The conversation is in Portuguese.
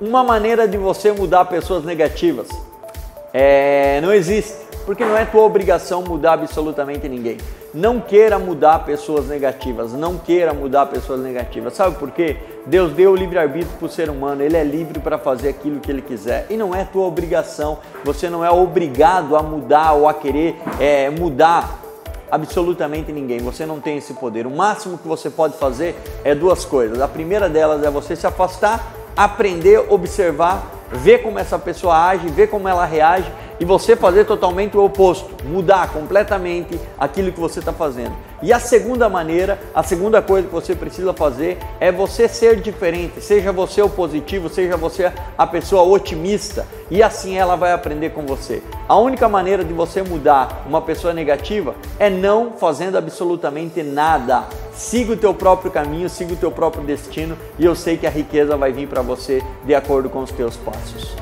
uma maneira de você mudar pessoas negativas. É, não existe, porque não é tua obrigação mudar absolutamente ninguém. Não queira mudar pessoas negativas, não queira mudar pessoas negativas. Sabe por quê? Deus deu o livre-arbítrio para o ser humano, ele é livre para fazer aquilo que ele quiser e não é tua obrigação. Você não é obrigado a mudar ou a querer é, mudar absolutamente ninguém. Você não tem esse poder. O máximo que você pode fazer é duas coisas. A primeira delas é você se afastar, aprender, observar, ver como essa pessoa age, ver como ela reage e você fazer totalmente o oposto, mudar completamente aquilo que você está fazendo. E a segunda maneira, a segunda coisa que você precisa fazer é você ser diferente, seja você o positivo, seja você a pessoa otimista, e assim ela vai aprender com você. A única maneira de você mudar uma pessoa negativa é não fazendo absolutamente nada. Siga o teu próprio caminho, siga o teu próprio destino, e eu sei que a riqueza vai vir para você de acordo com os teus passos.